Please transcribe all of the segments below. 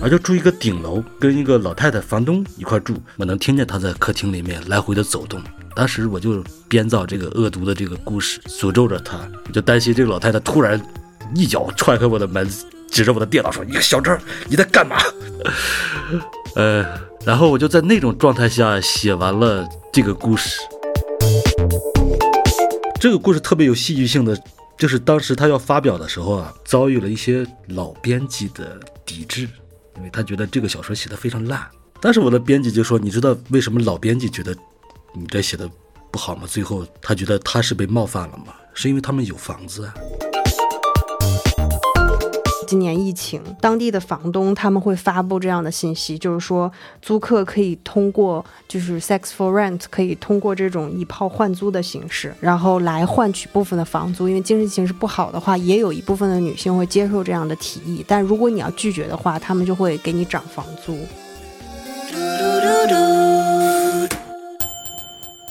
我就住一个顶楼，跟一个老太太房东一块住，我能听见她在客厅里面来回的走动。当时我就编造这个恶毒的这个故事，诅咒着她，我就担心这个老太太突然一脚踹开我的门，指着我的电脑说：“你个小张，你在干嘛？” 呃，然后我就在那种状态下写完了这个故事。这个故事特别有戏剧性的，就是当时他要发表的时候啊，遭遇了一些老编辑的抵制。因为他觉得这个小说写的非常烂，但是我的编辑就说：“你知道为什么老编辑觉得你这写的不好吗？”最后他觉得他是被冒犯了吗？是因为他们有房子啊。今年疫情，当地的房东他们会发布这样的信息，就是说租客可以通过就是 sex for rent，可以通过这种以炮换租的形式，然后来换取部分的房租。因为经济形势不好的话，也有一部分的女性会接受这样的提议，但如果你要拒绝的话，他们就会给你涨房租。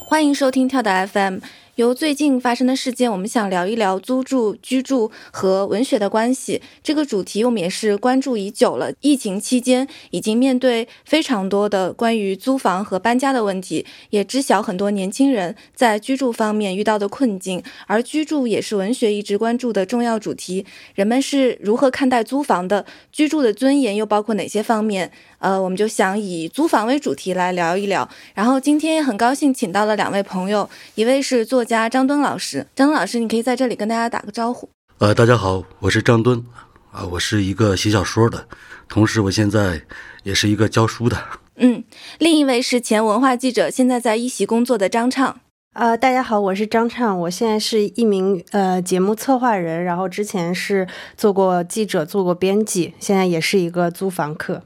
欢迎收听跳岛 FM。由最近发生的事件，我们想聊一聊租住、居住和文学的关系。这个主题我们也是关注已久了。疫情期间，已经面对非常多的关于租房和搬家的问题，也知晓很多年轻人在居住方面遇到的困境。而居住也是文学一直关注的重要主题。人们是如何看待租房的？居住的尊严又包括哪些方面？呃，我们就想以租房为主题来聊一聊。然后今天也很高兴请到了两位朋友，一位是做作家张敦老师。张敦老师，你可以在这里跟大家打个招呼。呃，大家好，我是张敦，啊，我是一个写小说的，同时我现在也是一个教书的。嗯，另一位是前文化记者，现在在一席工作的张畅。呃，大家好，我是张畅，我现在是一名呃节目策划人，然后之前是做过记者，做过编辑，现在也是一个租房客。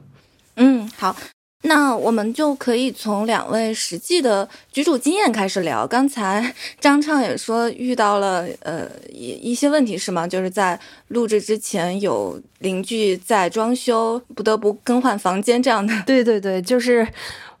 嗯，好，那我们就可以从两位实际的居住经验开始聊。刚才张畅也说遇到了呃一一些问题是吗？就是在录制之前有邻居在装修，不得不更换房间这样的。对对对，就是。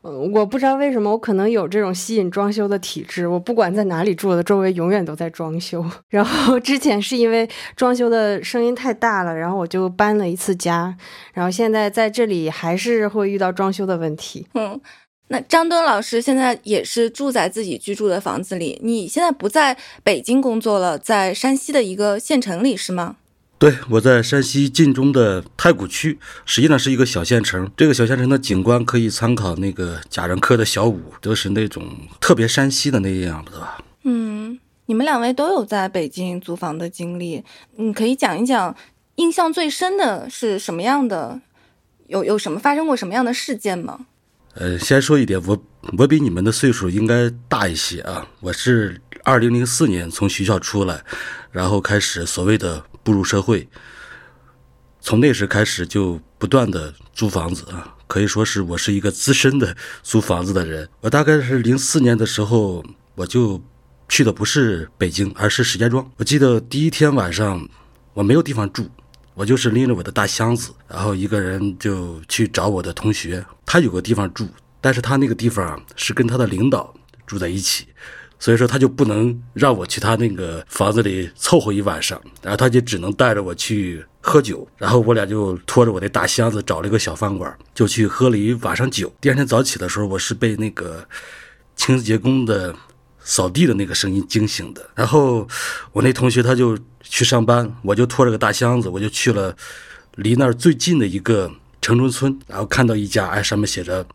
我不知道为什么，我可能有这种吸引装修的体质。我不管在哪里住的，周围永远都在装修。然后之前是因为装修的声音太大了，然后我就搬了一次家。然后现在在这里还是会遇到装修的问题。嗯，那张敦老师现在也是住在自己居住的房子里。你现在不在北京工作了，在山西的一个县城里是吗？对，我在山西晋中的太谷区，实际上是一个小县城。这个小县城的景观可以参考那个贾樟柯的小五，都是那种特别山西的那样子吧。嗯，你们两位都有在北京租房的经历，你可以讲一讲印象最深的是什么样的？有有什么发生过什么样的事件吗？呃，先说一点，我我比你们的岁数应该大一些啊。我是二零零四年从学校出来，然后开始所谓的。步入社会，从那时开始就不断的租房子啊，可以说是我是一个资深的租房子的人。我大概是零四年的时候，我就去的不是北京，而是石家庄。我记得第一天晚上，我没有地方住，我就是拎着我的大箱子，然后一个人就去找我的同学，他有个地方住，但是他那个地方是跟他的领导住在一起。所以说他就不能让我去他那个房子里凑合一晚上，然后他就只能带着我去喝酒，然后我俩就拖着我的大箱子找了一个小饭馆，就去喝了一晚上酒。第二天早起的时候，我是被那个清洁工的扫地的那个声音惊醒的。然后我那同学他就去上班，我就拖着个大箱子，我就去了离那儿最近的一个城中村，然后看到一家，哎，上面写着。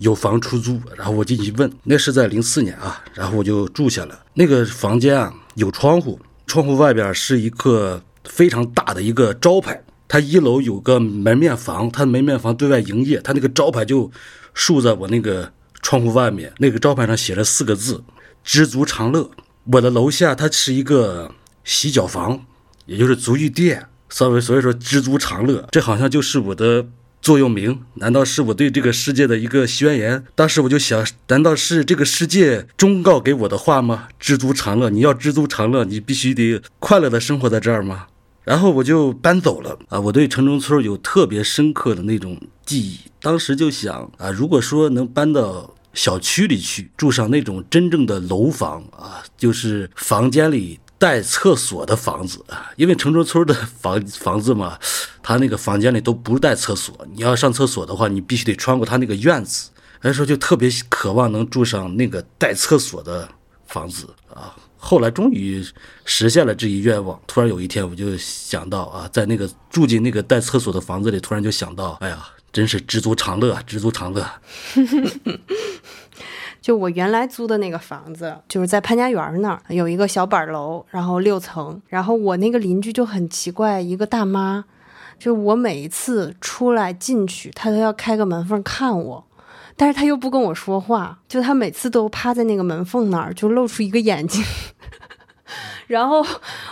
有房出租，然后我进去问，那是在零四年啊，然后我就住下了。那个房间啊，有窗户，窗户外边是一个非常大的一个招牌。它一楼有个门面房，它门面房对外营业，它那个招牌就竖在我那个窗户外面。那个招牌上写着四个字：知足常乐。我的楼下它是一个洗脚房，也就是足浴店，所以所以说知足常乐，这好像就是我的。座右铭？难道是我对这个世界的一个宣言？当时我就想，难道是这个世界忠告给我的话吗？知足常乐，你要知足常乐，你必须得快乐的生活在这儿吗？然后我就搬走了啊！我对城中村有特别深刻的那种记忆。当时就想啊，如果说能搬到小区里去住上那种真正的楼房啊，就是房间里带厕所的房子啊，因为城中村的房房子嘛，他那个房间里都不带厕所，你要上厕所的话，你必须得穿过他那个院子。所以说就特别渴望能住上那个带厕所的房子啊。后来终于实现了这一愿望。突然有一天，我就想到啊，在那个住进那个带厕所的房子里，突然就想到，哎呀，真是知足常乐，知足常乐。就我原来租的那个房子，就是在潘家园那儿有一个小板楼，然后六层。然后我那个邻居就很奇怪，一个大妈，就我每一次出来进去，他都要开个门缝看我。但是他又不跟我说话，就他每次都趴在那个门缝那儿，就露出一个眼睛。然后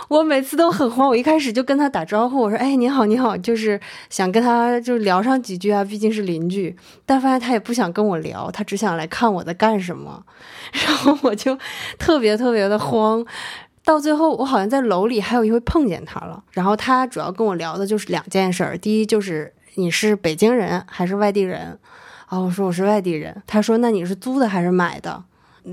我每次都很慌，我一开始就跟他打招呼，我说：“哎，你好，你好。”就是想跟他就聊上几句啊，毕竟是邻居。但发现他也不想跟我聊，他只想来看我在干什么。然后我就特别特别的慌。到最后，我好像在楼里还有一回碰见他了。然后他主要跟我聊的就是两件事儿，第一就是你是北京人还是外地人。啊，我说我是外地人，他说那你是租的还是买的？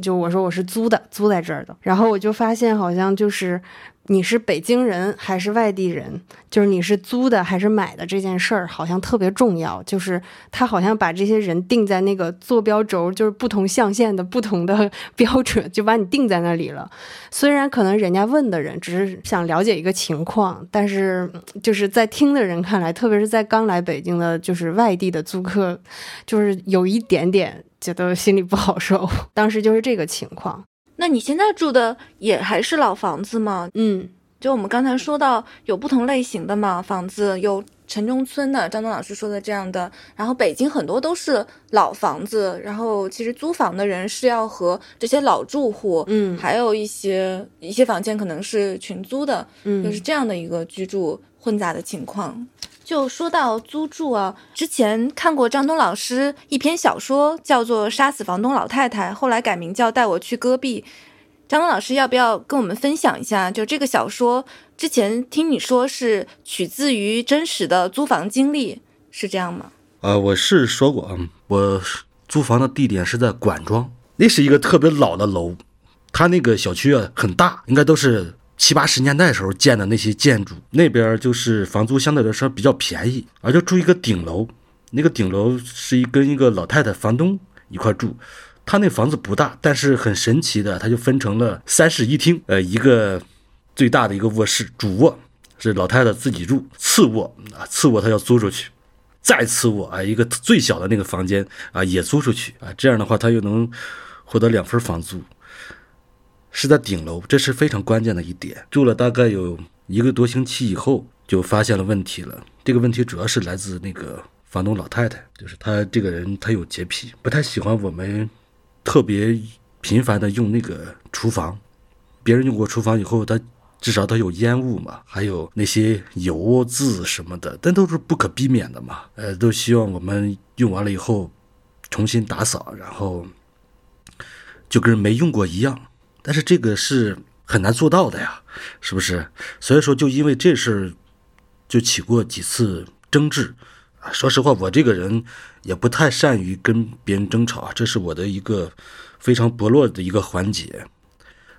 就我说我是租的，租在这儿的。然后我就发现好像就是。你是北京人还是外地人？就是你是租的还是买的这件事儿，好像特别重要。就是他好像把这些人定在那个坐标轴，就是不同象限的不同的 标准，就把你定在那里了。虽然可能人家问的人只是想了解一个情况，但是就是在听的人看来，特别是在刚来北京的，就是外地的租客，就是有一点点觉得心里不好受。当时就是这个情况。那你现在住的也还是老房子吗？嗯，就我们刚才说到有不同类型的嘛，房子有城中村的，张东老师说的这样的，然后北京很多都是老房子，然后其实租房的人是要和这些老住户，嗯，还有一些一些房间可能是群租的，嗯，就是这样的一个居住混杂的情况。就说到租住啊，之前看过张东老师一篇小说，叫做《杀死房东老太太》，后来改名叫《带我去戈壁》。张东老师要不要跟我们分享一下？就这个小说，之前听你说是取自于真实的租房经历，是这样吗？呃，我是说过啊，我租房的地点是在管庄，那是一个特别老的楼，它那个小区啊很大，应该都是。七八十年代时候建的那些建筑，那边就是房租相对来说比较便宜，而就住一个顶楼，那个顶楼是一跟一个老太太房东一块住，他那房子不大，但是很神奇的，他就分成了三室一厅，呃，一个最大的一个卧室，主卧是老太太自己住，次卧啊，次卧他要租出去，再次卧啊，一个最小的那个房间啊也租出去啊，这样的话他又能获得两份房租。是在顶楼，这是非常关键的一点。住了大概有一个多星期以后，就发现了问题了。这个问题主要是来自那个房东老太太，就是她这个人，她有洁癖，不太喜欢我们特别频繁的用那个厨房。别人用过厨房以后，他至少他有烟雾嘛，还有那些油渍什么的，但都是不可避免的嘛。呃，都希望我们用完了以后重新打扫，然后就跟没用过一样。但是这个是很难做到的呀，是不是？所以说，就因为这事儿，就起过几次争执。啊，说实话，我这个人也不太善于跟别人争吵啊，这是我的一个非常薄弱的一个环节。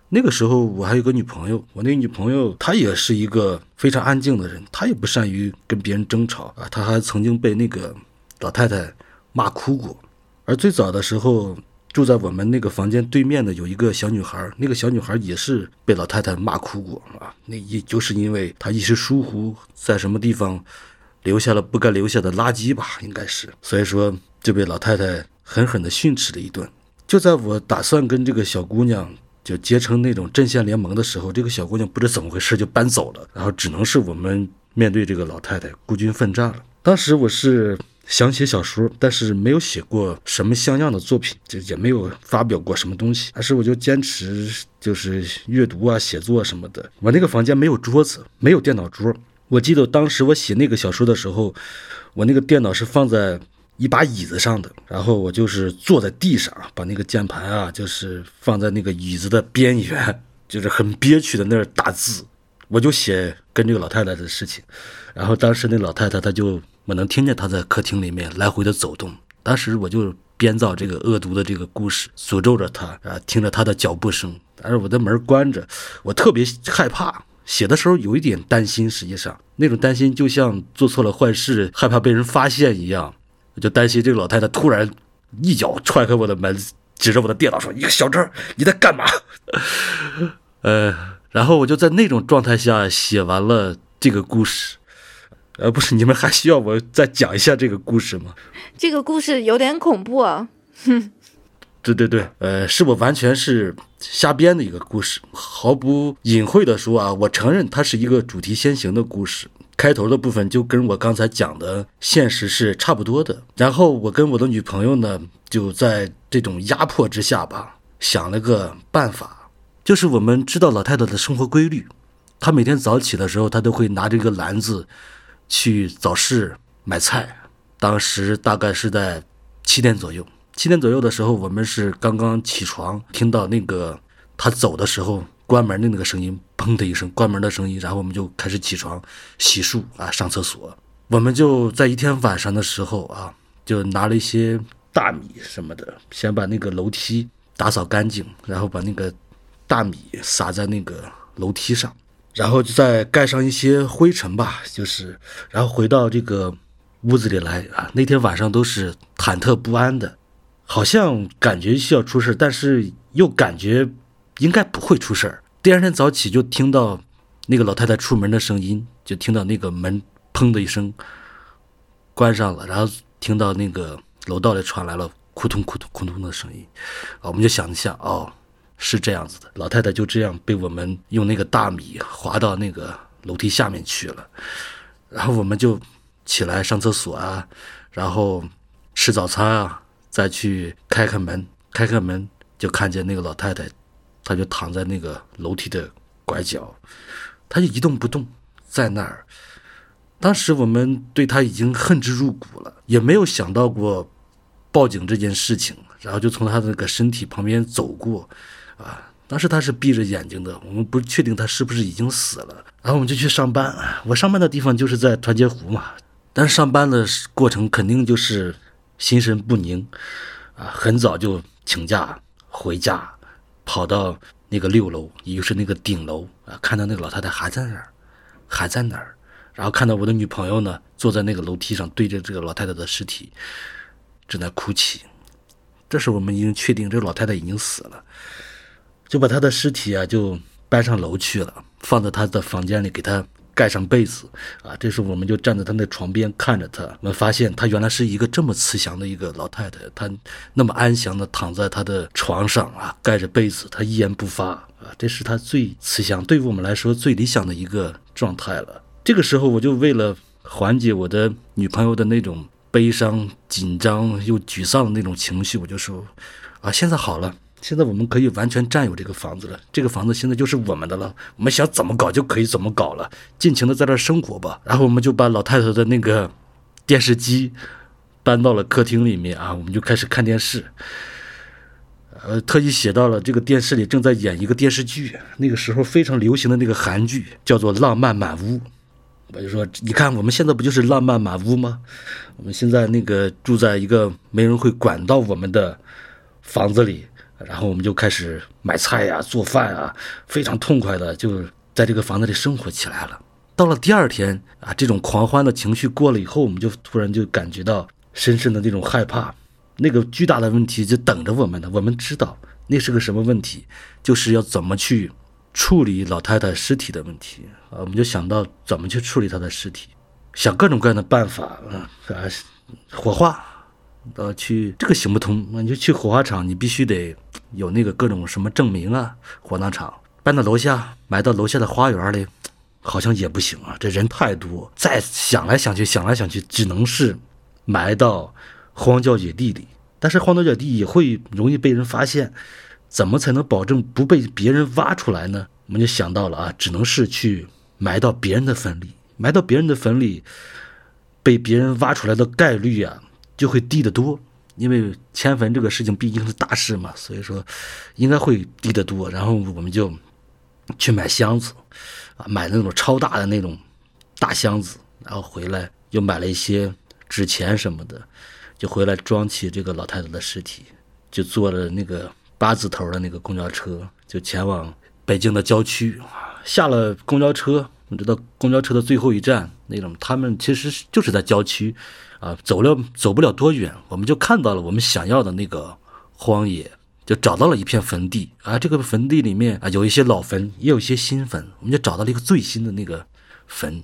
那个时候我还有个女朋友，我那女朋友她也是一个非常安静的人，她也不善于跟别人争吵啊。她还曾经被那个老太太骂哭过。而最早的时候。住在我们那个房间对面的有一个小女孩，那个小女孩也是被老太太骂哭过啊。那也就是因为她一时疏忽，在什么地方留下了不该留下的垃圾吧，应该是，所以说就被老太太狠狠地训斥了一顿。就在我打算跟这个小姑娘就结成那种阵线联盟的时候，这个小姑娘不知怎么回事就搬走了，然后只能是我们面对这个老太太孤军奋战了。当时我是。想写小说，但是没有写过什么像样的作品，就也没有发表过什么东西。但是我就坚持就是阅读啊、写作什么的。我那个房间没有桌子，没有电脑桌。我记得当时我写那个小说的时候，我那个电脑是放在一把椅子上的，然后我就是坐在地上，把那个键盘啊，就是放在那个椅子的边缘，就是很憋屈的那儿打字。我就写跟这个老太太的事情，然后当时那老太太她就我能听见他在客厅里面来回的走动，当时我就编造这个恶毒的这个故事，诅咒着他啊，听着他的脚步声，但是我的门关着，我特别害怕，写的时候有一点担心，实际上那种担心就像做错了坏事，害怕被人发现一样，我就担心这个老太太突然一脚踹开我的门，指着我的电脑说：“你个小张，你在干嘛？” 呃。然后我就在那种状态下写完了这个故事，呃，不是，你们还需要我再讲一下这个故事吗？这个故事有点恐怖啊。哼，对对对，呃，是我完全是瞎编的一个故事，毫不隐晦的说啊，我承认它是一个主题先行的故事，开头的部分就跟我刚才讲的现实是差不多的。然后我跟我的女朋友呢，就在这种压迫之下吧，想了个办法。就是我们知道老太太的生活规律，她每天早起的时候，她都会拿着一个篮子去早市买菜。当时大概是在七点左右，七点左右的时候，我们是刚刚起床，听到那个他走的时候关门的那个声音，砰的一声关门的声音，然后我们就开始起床洗漱啊，上厕所。我们就在一天晚上的时候啊，就拿了一些大米什么的，先把那个楼梯打扫干净，然后把那个。大米撒在那个楼梯上，然后就再盖上一些灰尘吧，就是，然后回到这个屋子里来啊。那天晚上都是忐忑不安的，好像感觉需要出事但是又感觉应该不会出事儿。第二天早起就听到那个老太太出门的声音，就听到那个门砰的一声关上了，然后听到那个楼道里传来了扑通扑通扑通的声音，啊，我们就想一下，哦。是这样子的，老太太就这样被我们用那个大米划到那个楼梯下面去了，然后我们就起来上厕所啊，然后吃早餐啊，再去开开门，开开门就看见那个老太太，她就躺在那个楼梯的拐角，她就一动不动在那儿。当时我们对她已经恨之入骨了，也没有想到过报警这件事情，然后就从她的那个身体旁边走过。啊，当时他是闭着眼睛的，我们不确定他是不是已经死了。然后我们就去上班，我上班的地方就是在团结湖嘛。但是上班的过程肯定就是心神不宁，啊，很早就请假回家，跑到那个六楼，也就是那个顶楼啊，看到那个老太太还在那儿，还在那儿。然后看到我的女朋友呢，坐在那个楼梯上，对着这个老太太的尸体正在哭泣。这时我们已经确定这个老太太已经死了。就把他的尸体啊，就搬上楼去了，放在他的房间里，给他盖上被子啊。这时候我们就站在他那床边看着他，我们发现他原来是一个这么慈祥的一个老太太，她那么安详的躺在他的床上啊，盖着被子，她一言不发啊。这是他最慈祥，对于我们来说最理想的一个状态了。这个时候，我就为了缓解我的女朋友的那种悲伤、紧张又沮丧的那种情绪，我就说啊，现在好了。现在我们可以完全占有这个房子了，这个房子现在就是我们的了。我们想怎么搞就可以怎么搞了，尽情的在这生活吧。然后我们就把老太太的那个电视机搬到了客厅里面啊，我们就开始看电视。呃，特意写到了这个电视里正在演一个电视剧，那个时候非常流行的那个韩剧叫做《浪漫满屋》。我就说，你看我们现在不就是浪漫满屋吗？我们现在那个住在一个没人会管到我们的房子里。然后我们就开始买菜呀、做饭啊，非常痛快的就在这个房子里生活起来了。到了第二天啊，这种狂欢的情绪过了以后，我们就突然就感觉到深深的那种害怕，那个巨大的问题就等着我们呢。我们知道那是个什么问题，就是要怎么去处理老太太尸体的问题啊。我们就想到怎么去处理她的尸体，想各种各样的办法啊，啊，火化。呃，去这个行不通，那你就去火化场，你必须得有那个各种什么证明啊。火葬场搬到楼下，埋到楼下的花园里，好像也不行啊，这人太多。再想来想去，想来想去，只能是埋到荒郊野地里。但是荒郊野地也会容易被人发现，怎么才能保证不被别人挖出来呢？我们就想到了啊，只能是去埋到别人的坟里，埋到别人的坟里，被别人挖出来的概率啊。就会低得多，因为迁坟这个事情毕竟是大事嘛，所以说应该会低得多。然后我们就去买箱子，啊，买那种超大的那种大箱子，然后回来又买了一些纸钱什么的，就回来装起这个老太太的尸体，就坐了那个八字头的那个公交车，就前往北京的郊区。下了公交车，你知道公交车的最后一站那种，他们其实就是在郊区，啊，走了走不了多远，我们就看到了我们想要的那个荒野。就找到了一片坟地啊，这个坟地里面啊有一些老坟，也有一些新坟，我们就找到了一个最新的那个坟，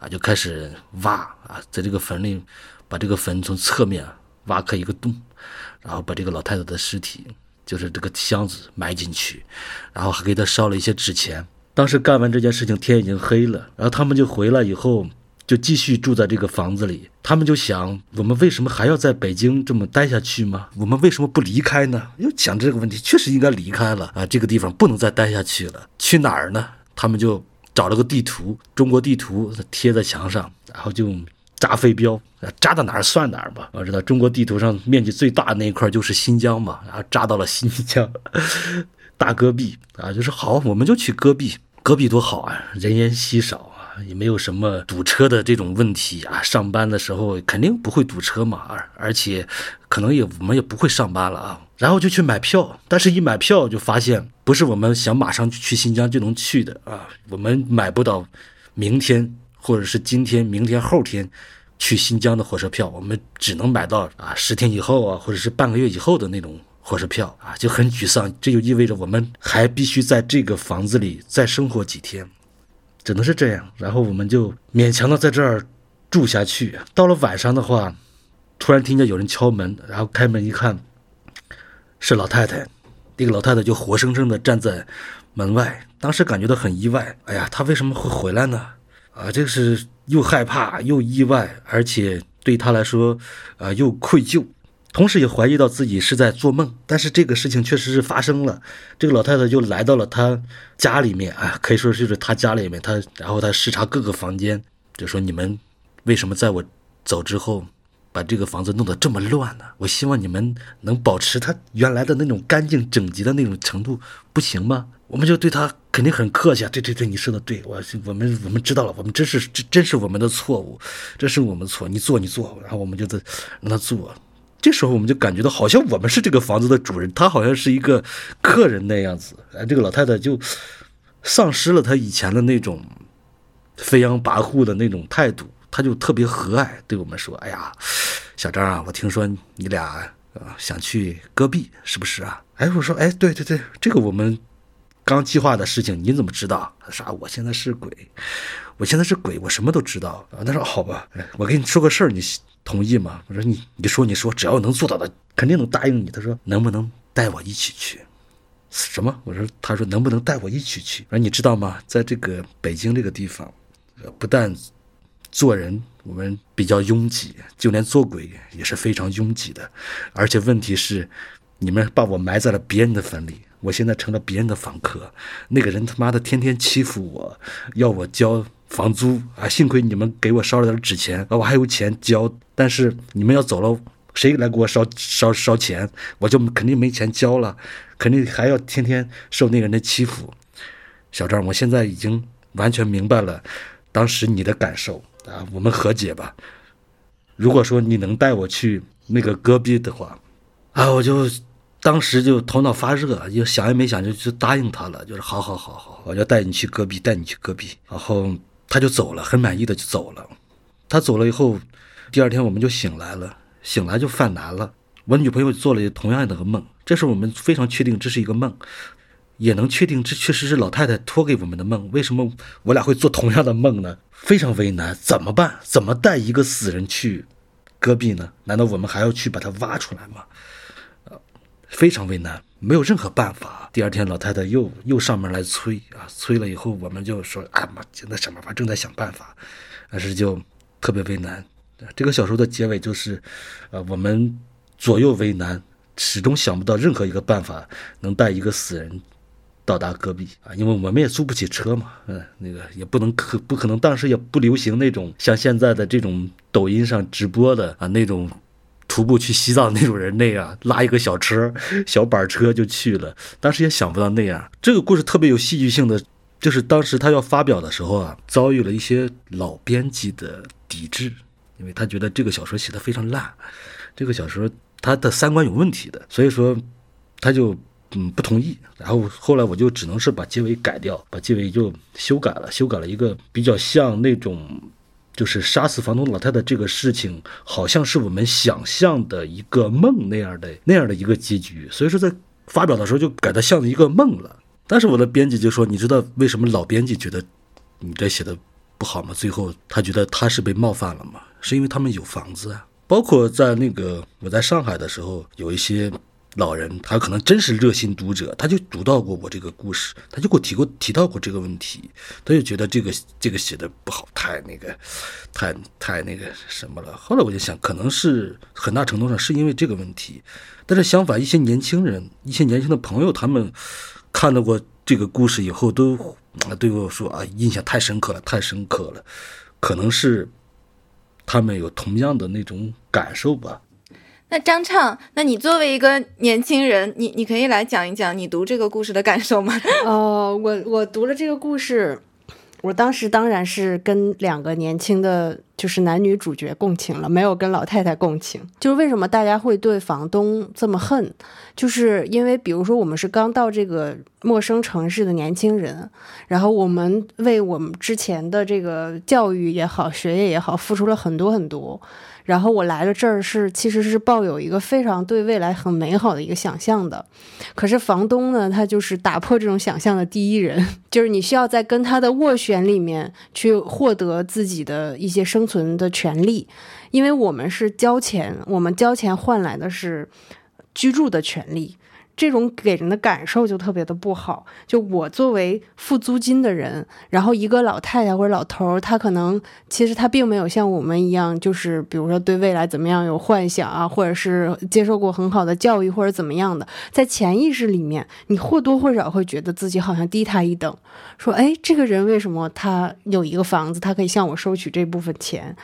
啊，就开始挖啊，在这个坟里把这个坟从侧面挖开一个洞，然后把这个老太太的尸体，就是这个箱子埋进去，然后还给她烧了一些纸钱。当时干完这件事情，天已经黑了，然后他们就回来以后。就继续住在这个房子里，他们就想：我们为什么还要在北京这么待下去吗？我们为什么不离开呢？又想这个问题，确实应该离开了啊！这个地方不能再待下去了，去哪儿呢？他们就找了个地图，中国地图贴在墙上，然后就扎飞镖，扎到哪儿算哪儿吧。我知道中国地图上面积最大的那一块就是新疆嘛，然后扎到了新疆 大戈壁啊，就说好，我们就去戈壁，戈壁多好啊，人烟稀少。也没有什么堵车的这种问题啊，上班的时候肯定不会堵车嘛，而而且可能也我们也不会上班了啊，然后就去买票，但是一买票就发现不是我们想马上去新疆就能去的啊，我们买不到明天或者是今天、明天、后天去新疆的火车票，我们只能买到啊十天以后啊，或者是半个月以后的那种火车票啊，就很沮丧，这就意味着我们还必须在这个房子里再生活几天。只能是这样，然后我们就勉强的在这儿住下去。到了晚上的话，突然听见有人敲门，然后开门一看，是老太太。那个老太太就活生生的站在门外，当时感觉到很意外。哎呀，她为什么会回来呢？啊，这个是又害怕又意外，而且对她来说，啊，又愧疚。同时也怀疑到自己是在做梦，但是这个事情确实是发生了。这个老太太就来到了她家里面，啊，可以说就是她家里面。她然后她视察各个房间，就说：“你们为什么在我走之后，把这个房子弄得这么乱呢？我希望你们能保持它原来的那种干净整洁的那种程度，不行吗？”我们就对她肯定很客气啊。对对对，你说的对，我我们我们知道了，我们真是真真是我们的错误，这是我们错。你坐你坐，然后我们就在让她坐。这时候我们就感觉到，好像我们是这个房子的主人，他好像是一个客人那样子。哎，这个老太太就丧失了她以前的那种飞扬跋扈的那种态度，她就特别和蔼，对我们说：“哎呀，小张啊，我听说你俩啊想去戈壁，是不是啊？”哎，我说：“哎，对对对，这个我们刚计划的事情，你怎么知道？啥？我现在是鬼，我现在是鬼，我什么都知道。”他说：“好吧，我跟你说个事儿，你。”同意吗？我说你，你说你说，只要能做到的，肯定能答应你。他说能不能带我一起去？什么？我说他说能不能带我一起去？说你知道吗？在这个北京这个地方，不但做人我们比较拥挤，就连做鬼也是非常拥挤的。而且问题是，你们把我埋在了别人的坟里，我现在成了别人的房客。那个人他妈的天天欺负我，要我交。房租啊，幸亏你们给我烧了点纸钱，啊，我还有钱交。但是你们要走了，谁来给我烧烧烧钱？我就肯定没钱交了，肯定还要天天受那个人的欺负。小张，我现在已经完全明白了当时你的感受啊，我们和解吧。如果说你能带我去那个戈壁的话，啊，我就当时就头脑发热，就想也没想就就答应他了，就是好好好好，我就带你去戈壁，带你去戈壁，然后。他就走了，很满意的就走了。他走了以后，第二天我们就醒来了，醒来就犯难了。我女朋友做了同样的个梦，这时候我们非常确定这是一个梦，也能确定这确实是老太太托给我们的梦。为什么我俩会做同样的梦呢？非常为难，怎么办？怎么带一个死人去戈壁呢？难道我们还要去把他挖出来吗？非常为难，没有任何办法。第二天，老太太又又上门来催啊，催了以后，我们就说：“哎妈，现在想办法，正在想办法。”但是就特别为难。这个小说的结尾就是，呃，我们左右为难，始终想不到任何一个办法能带一个死人到达戈壁啊，因为我们也租不起车嘛，嗯，那个也不能可不可能，当时也不流行那种像现在的这种抖音上直播的啊那种。徒步去西藏那种人那样拉一个小车、小板车就去了，当时也想不到那样。这个故事特别有戏剧性的就是当时他要发表的时候啊，遭遇了一些老编辑的抵制，因为他觉得这个小说写的非常烂，这个小说他的三观有问题的，所以说他就嗯不同意。然后后来我就只能是把结尾改掉，把结尾就修改了，修改了一个比较像那种。就是杀死房东老太太这个事情，好像是我们想象的一个梦那样的那样的一个结局，所以说在发表的时候就改得像一个梦了。但是我的编辑就说：“你知道为什么老编辑觉得你这写的不好吗？最后他觉得他是被冒犯了吗？是因为他们有房子啊。包括在那个我在上海的时候，有一些。”老人他可能真是热心读者，他就读到过我这个故事，他就给我提过提到过这个问题，他就觉得这个这个写的不好，太那个，太太那个什么了。后来我就想，可能是很大程度上是因为这个问题，但是相反，一些年轻人，一些年轻的朋友，他们看到过这个故事以后，都对我说啊，印象太深刻了，太深刻了，可能是他们有同样的那种感受吧。那张畅，那你作为一个年轻人，你你可以来讲一讲你读这个故事的感受吗？哦，我我读了这个故事，我当时当然是跟两个年轻的就是男女主角共情了，没有跟老太太共情。就是为什么大家会对房东这么恨？就是因为比如说我们是刚到这个陌生城市的年轻人，然后我们为我们之前的这个教育也好、学业也好，付出了很多很多。然后我来了这儿是，其实是抱有一个非常对未来很美好的一个想象的，可是房东呢，他就是打破这种想象的第一人，就是你需要在跟他的斡旋里面去获得自己的一些生存的权利，因为我们是交钱，我们交钱换来的是居住的权利。这种给人的感受就特别的不好。就我作为付租金的人，然后一个老太太或者老头儿，他可能其实他并没有像我们一样，就是比如说对未来怎么样有幻想啊，或者是接受过很好的教育或者怎么样的，在潜意识里面，你或多或少会觉得自己好像低他一等。说，哎，这个人为什么他有一个房子，他可以向我收取这部分钱，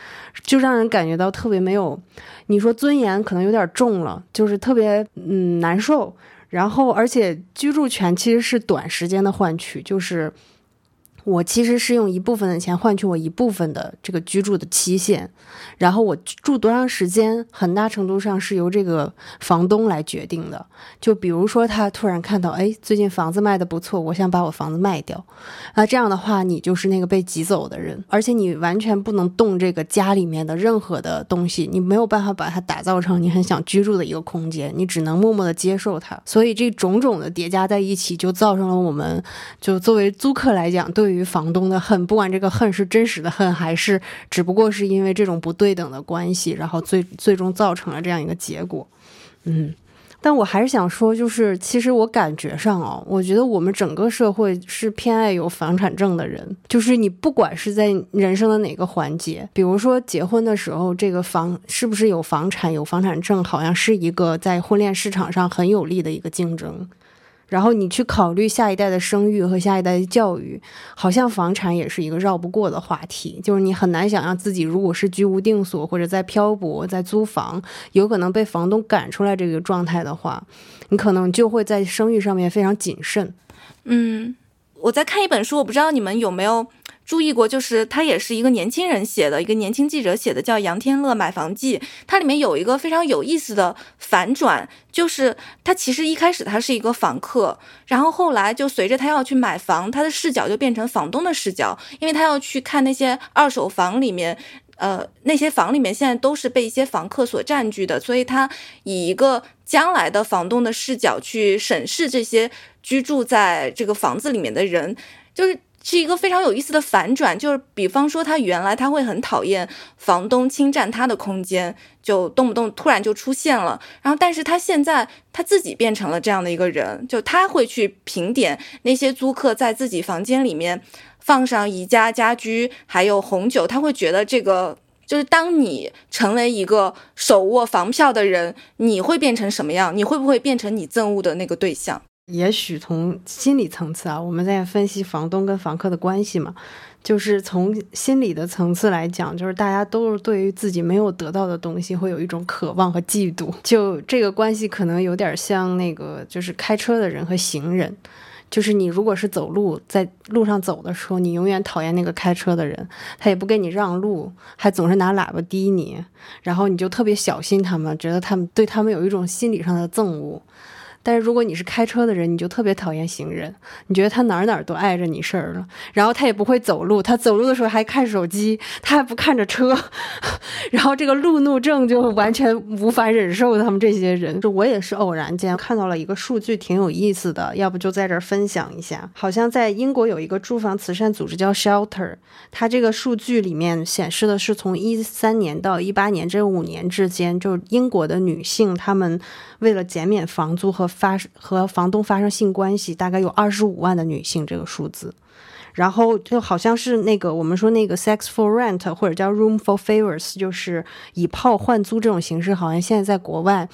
就让人感觉到特别没有，你说尊严可能有点重了，就是特别嗯难受。然后，而且居住权其实是短时间的换取，就是。我其实是用一部分的钱换取我一部分的这个居住的期限，然后我住多长时间，很大程度上是由这个房东来决定的。就比如说，他突然看到，哎，最近房子卖的不错，我想把我房子卖掉，那这样的话，你就是那个被挤走的人，而且你完全不能动这个家里面的任何的东西，你没有办法把它打造成你很想居住的一个空间，你只能默默的接受它。所以这种种的叠加在一起，就造成了我们就作为租客来讲，对。于于房东的恨，不管这个恨是真实的恨，还是只不过是因为这种不对等的关系，然后最最终造成了这样一个结果。嗯，但我还是想说，就是其实我感觉上哦，我觉得我们整个社会是偏爱有房产证的人，就是你不管是在人生的哪个环节，比如说结婚的时候，这个房是不是有房产、有房产证，好像是一个在婚恋市场上很有利的一个竞争。然后你去考虑下一代的生育和下一代的教育，好像房产也是一个绕不过的话题。就是你很难想象自己如果是居无定所或者在漂泊、在租房，有可能被房东赶出来这个状态的话，你可能就会在生育上面非常谨慎。嗯，我在看一本书，我不知道你们有没有。注意过，就是他也是一个年轻人写的，一个年轻记者写的，叫《杨天乐买房记》。它里面有一个非常有意思的反转，就是他其实一开始他是一个房客，然后后来就随着他要去买房，他的视角就变成房东的视角，因为他要去看那些二手房里面，呃，那些房里面现在都是被一些房客所占据的，所以他以一个将来的房东的视角去审视这些居住在这个房子里面的人，就是。是一个非常有意思的反转，就是比方说他原来他会很讨厌房东侵占他的空间，就动不动突然就出现了。然后，但是他现在他自己变成了这样的一个人，就他会去评点那些租客在自己房间里面放上宜家家居，还有红酒，他会觉得这个就是当你成为一个手握房票的人，你会变成什么样？你会不会变成你憎恶的那个对象？也许从心理层次啊，我们在分析房东跟房客的关系嘛，就是从心理的层次来讲，就是大家都是对于自己没有得到的东西会有一种渴望和嫉妒。就这个关系可能有点像那个，就是开车的人和行人。就是你如果是走路在路上走的时候，你永远讨厌那个开车的人，他也不给你让路，还总是拿喇叭滴你，然后你就特别小心他们，觉得他们对他们有一种心理上的憎恶。但是如果你是开车的人，你就特别讨厌行人，你觉得他哪儿哪儿都碍着你事儿了，然后他也不会走路，他走路的时候还看手机，他还不看着车，然后这个路怒症就完全无法忍受他们这些人。就我也是偶然间看到了一个数据，挺有意思的，要不就在这儿分享一下。好像在英国有一个住房慈善组织叫 Shelter，它这个数据里面显示的是从一三年到一八年这五年之间，就是英国的女性她们为了减免房租和发和房东发生性关系，大概有二十五万的女性这个数字，然后就好像是那个我们说那个 sex for rent 或者叫 room for favors，就是以炮换租这种形式，好像现在在国外。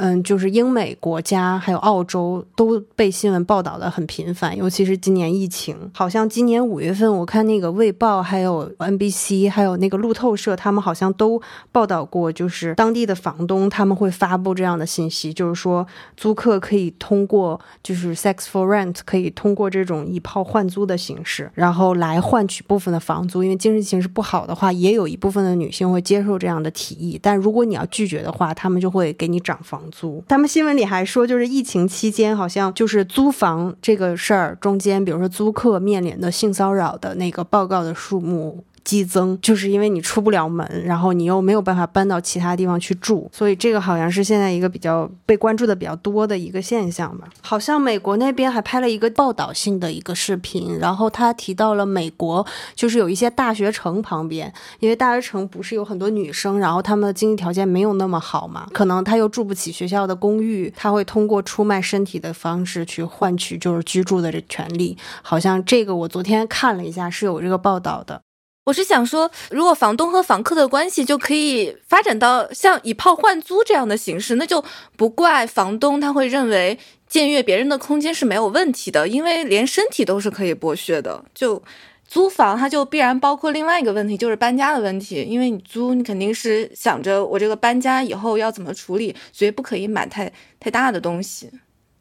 嗯，就是英美国家还有澳洲都被新闻报道的很频繁，尤其是今年疫情，好像今年五月份我看那个《卫报》还有 NBC 还有那个路透社，他们好像都报道过，就是当地的房东他们会发布这样的信息，就是说租客可以通过就是 sex for rent，可以通过这种以炮换租的形式，然后来换取部分的房租，因为经济形势不好的话，也有一部分的女性会接受这样的提议，但如果你要拒绝的话，他们就会给你涨房租，他们新闻里还说，就是疫情期间，好像就是租房这个事儿中间，比如说租客面临的性骚扰的那个报告的数目。激增，就是因为你出不了门，然后你又没有办法搬到其他地方去住，所以这个好像是现在一个比较被关注的比较多的一个现象吧。好像美国那边还拍了一个报道性的一个视频，然后他提到了美国就是有一些大学城旁边，因为大学城不是有很多女生，然后她们的经济条件没有那么好嘛，可能她又住不起学校的公寓，她会通过出卖身体的方式去换取就是居住的这权利。好像这个我昨天看了一下是有这个报道的。我是想说，如果房东和房客的关系就可以发展到像以炮换租这样的形式，那就不怪房东他会认为僭越别人的空间是没有问题的，因为连身体都是可以剥削的。就租房，它就必然包括另外一个问题，就是搬家的问题。因为你租，你肯定是想着我这个搬家以后要怎么处理，所以不可以买太太大的东西。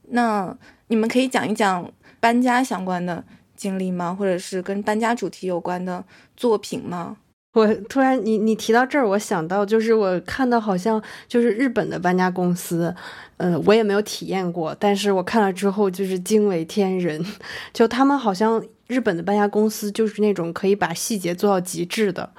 那你们可以讲一讲搬家相关的。经历吗？或者是跟搬家主题有关的作品吗？我突然，你你提到这儿，我想到就是我看到好像就是日本的搬家公司，呃，我也没有体验过，但是我看了之后就是惊为天人，就他们好像。日本的搬家公司就是那种可以把细节做到极致的，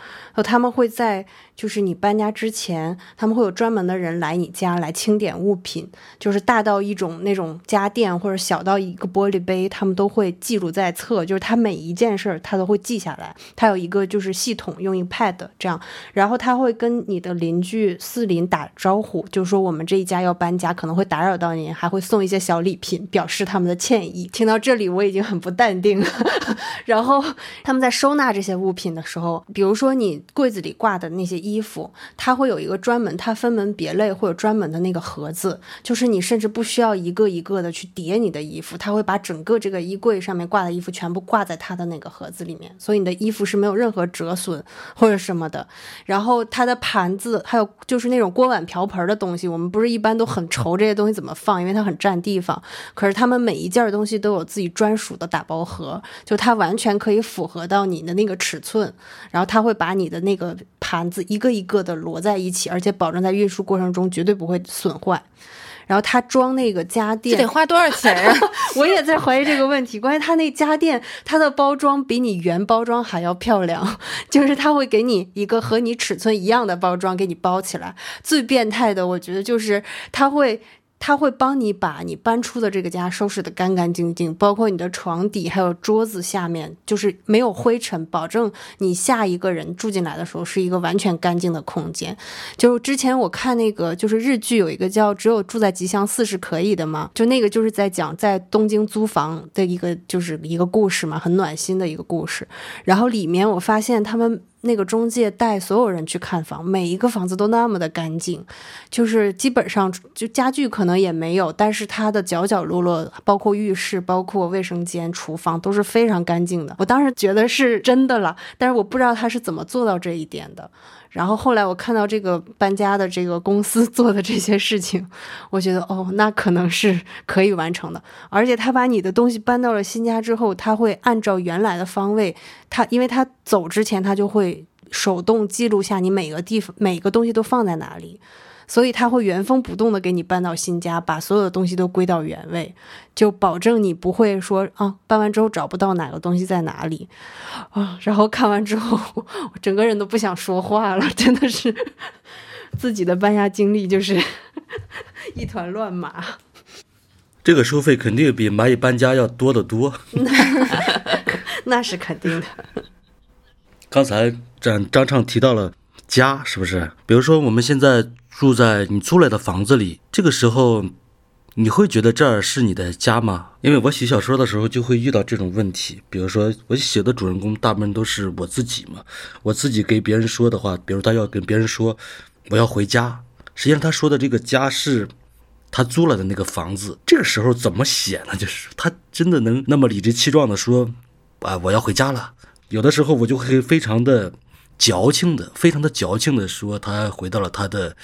他们会在就是你搬家之前，他们会有专门的人来你家来清点物品，就是大到一种那种家电，或者小到一个玻璃杯，他们都会记录在册，就是他每一件事儿他都会记下来，他有一个就是系统用一 pad 这样，然后他会跟你的邻居四邻打招呼，就是说我们这一家要搬家，可能会打扰到您，还会送一些小礼品表示他们的歉意。听到这里我已经很不淡定了。然后他们在收纳这些物品的时候，比如说你柜子里挂的那些衣服，它会有一个专门，它分门别类，会有专门的那个盒子，就是你甚至不需要一个一个的去叠你的衣服，它会把整个这个衣柜上面挂的衣服全部挂在它的那个盒子里面，所以你的衣服是没有任何折损或者什么的。然后它的盘子，还有就是那种锅碗瓢盆的东西，我们不是一般都很愁这些东西怎么放，因为它很占地方。可是他们每一件东西都有自己专属的打包盒，就它完全可以符合到你的那个尺寸，然后他会把你的那个盘子一个一个的摞在一起，而且保证在运输过程中绝对不会损坏。然后他装那个家电，这得花多少钱呀？我也在怀疑这个问题。关于他那家电，它的包装比你原包装还要漂亮，就是他会给你一个和你尺寸一样的包装给你包起来。最变态的，我觉得就是他会。他会帮你把你搬出的这个家收拾得干干净净，包括你的床底还有桌子下面，就是没有灰尘，保证你下一个人住进来的时候是一个完全干净的空间。就之前我看那个就是日剧有一个叫《只有住在吉祥寺是可以的》嘛，就那个就是在讲在东京租房的一个就是一个故事嘛，很暖心的一个故事。然后里面我发现他们。那个中介带所有人去看房，每一个房子都那么的干净，就是基本上就家具可能也没有，但是它的角角落落，包括浴室、包括卫生间、厨房都是非常干净的。我当时觉得是真的了，但是我不知道他是怎么做到这一点的。然后后来我看到这个搬家的这个公司 做的这些事情，我觉得哦，那可能是可以完成的。而且他把你的东西搬到了新家之后，他会按照原来的方位，他因为他走之前他就会手动记录下你每个地方每个东西都放在哪里。所以他会原封不动的给你搬到新家，把所有的东西都归到原位，就保证你不会说啊搬完之后找不到哪个东西在哪里，啊，然后看完之后 我整个人都不想说话了，真的是自己的搬家经历就是 一团乱麻。这个收费肯定比蚂蚁搬家要多得多。那是肯定的。刚才张张畅提到了家，是不是？比如说我们现在。住在你租来的房子里，这个时候你会觉得这儿是你的家吗？因为我写小说的时候就会遇到这种问题。比如说，我写的主人公大部分都是我自己嘛，我自己给别人说的话，比如他要跟别人说我要回家，实际上他说的这个家是他租了的那个房子。这个时候怎么写呢？就是他真的能那么理直气壮的说啊我要回家了？有的时候我就会非常的。矫情的，非常的矫情的说，他回到了他的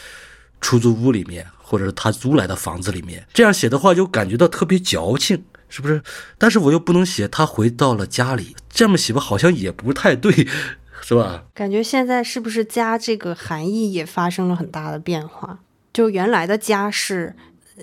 出租屋里面，或者是他租来的房子里面。这样写的话，就感觉到特别矫情，是不是？但是我又不能写他回到了家里，这么写吧，好像也不太对，是吧？感觉现在是不是“家”这个含义也发生了很大的变化？就原来的家是，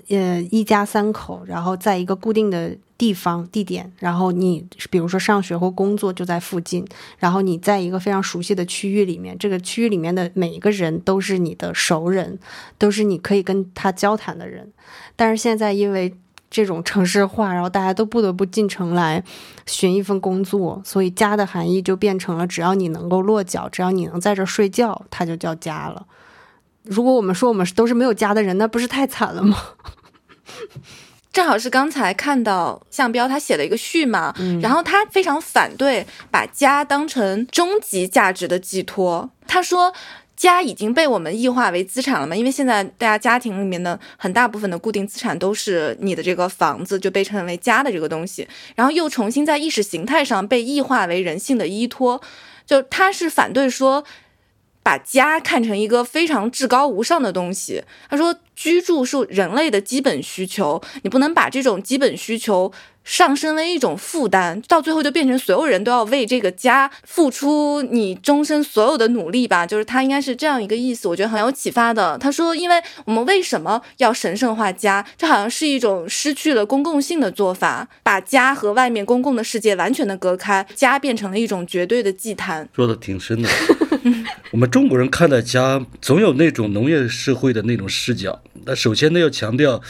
呃，一家三口，然后在一个固定的。地方地点，然后你比如说上学或工作就在附近，然后你在一个非常熟悉的区域里面，这个区域里面的每一个人都是你的熟人，都是你可以跟他交谈的人。但是现在因为这种城市化，然后大家都不得不进城来寻一份工作，所以家的含义就变成了只要你能够落脚，只要你能在这睡觉，它就叫家了。如果我们说我们都是没有家的人，那不是太惨了吗？正好是刚才看到向标他写了一个序嘛，然后他非常反对把家当成终极价值的寄托。他说，家已经被我们异化为资产了嘛，因为现在大家家庭里面的很大部分的固定资产都是你的这个房子，就被称为家的这个东西，然后又重新在意识形态上被异化为人性的依托。就他是反对说。把家看成一个非常至高无上的东西，他说，居住是人类的基本需求，你不能把这种基本需求。上升为一种负担，到最后就变成所有人都要为这个家付出你终身所有的努力吧。就是他应该是这样一个意思，我觉得很有启发的。他说，因为我们为什么要神圣化家？这好像是一种失去了公共性的做法，把家和外面公共的世界完全的隔开，家变成了一种绝对的祭坛。说的挺深的。我们中国人看待家，总有那种农业社会的那种视角。那首先呢，要强调。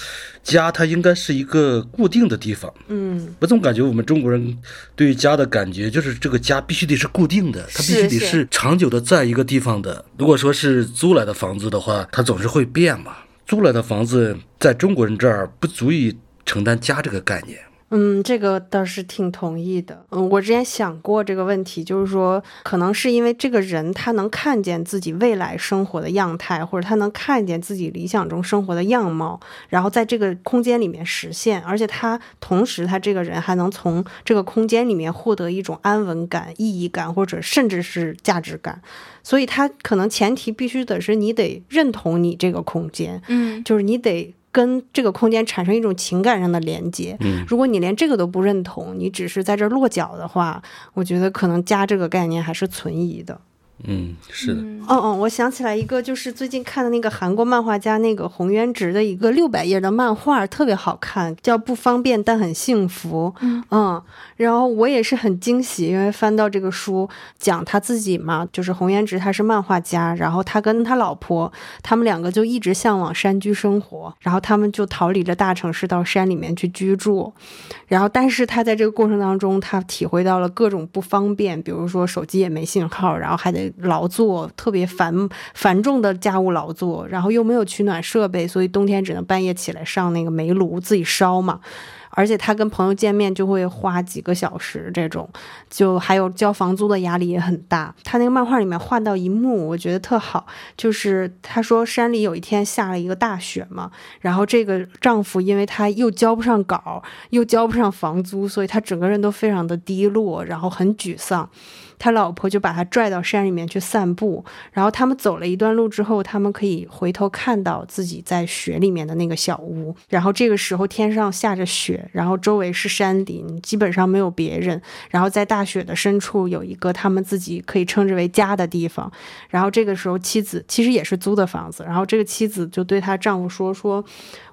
家，它应该是一个固定的地方。嗯，我总感觉我们中国人对于家的感觉，就是这个家必须得是固定的，它必须得是长久的在一个地方的。如果说是租来的房子的话，它总是会变嘛。租来的房子在中国人这儿不足以承担家这个概念。嗯，这个倒是挺同意的。嗯，我之前想过这个问题，就是说，可能是因为这个人他能看见自己未来生活的样态，或者他能看见自己理想中生活的样貌，然后在这个空间里面实现，而且他同时他这个人还能从这个空间里面获得一种安稳感、意义感，或者甚至是价值感。所以，他可能前提必须得是你得认同你这个空间，嗯，就是你得。跟这个空间产生一种情感上的连接。嗯，如果你连这个都不认同，你只是在这落脚的话，我觉得可能家这个概念还是存疑的。嗯，是的。嗯嗯，我想起来一个，就是最近看的那个韩国漫画家那个洪渊直的一个六百页的漫画，特别好看，叫《不方便但很幸福》。嗯嗯，然后我也是很惊喜，因为翻到这个书，讲他自己嘛，就是洪渊直他是漫画家，然后他跟他老婆，他们两个就一直向往山居生活，然后他们就逃离了大城市，到山里面去居住。然后，但是他在这个过程当中，他体会到了各种不方便，比如说手机也没信号，然后还得。劳作特别繁繁重的家务劳作，然后又没有取暖设备，所以冬天只能半夜起来上那个煤炉自己烧嘛。而且他跟朋友见面就会花几个小时，这种就还有交房租的压力也很大。他那个漫画里面画到一幕，我觉得特好，就是他说山里有一天下了一个大雪嘛，然后这个丈夫因为他又交不上稿，又交不上房租，所以他整个人都非常的低落，然后很沮丧。他老婆就把他拽到山里面去散步，然后他们走了一段路之后，他们可以回头看到自己在雪里面的那个小屋。然后这个时候天上下着雪，然后周围是山林，基本上没有别人。然后在大雪的深处有一个他们自己可以称之为家的地方。然后这个时候妻子其实也是租的房子，然后这个妻子就对她丈夫说说。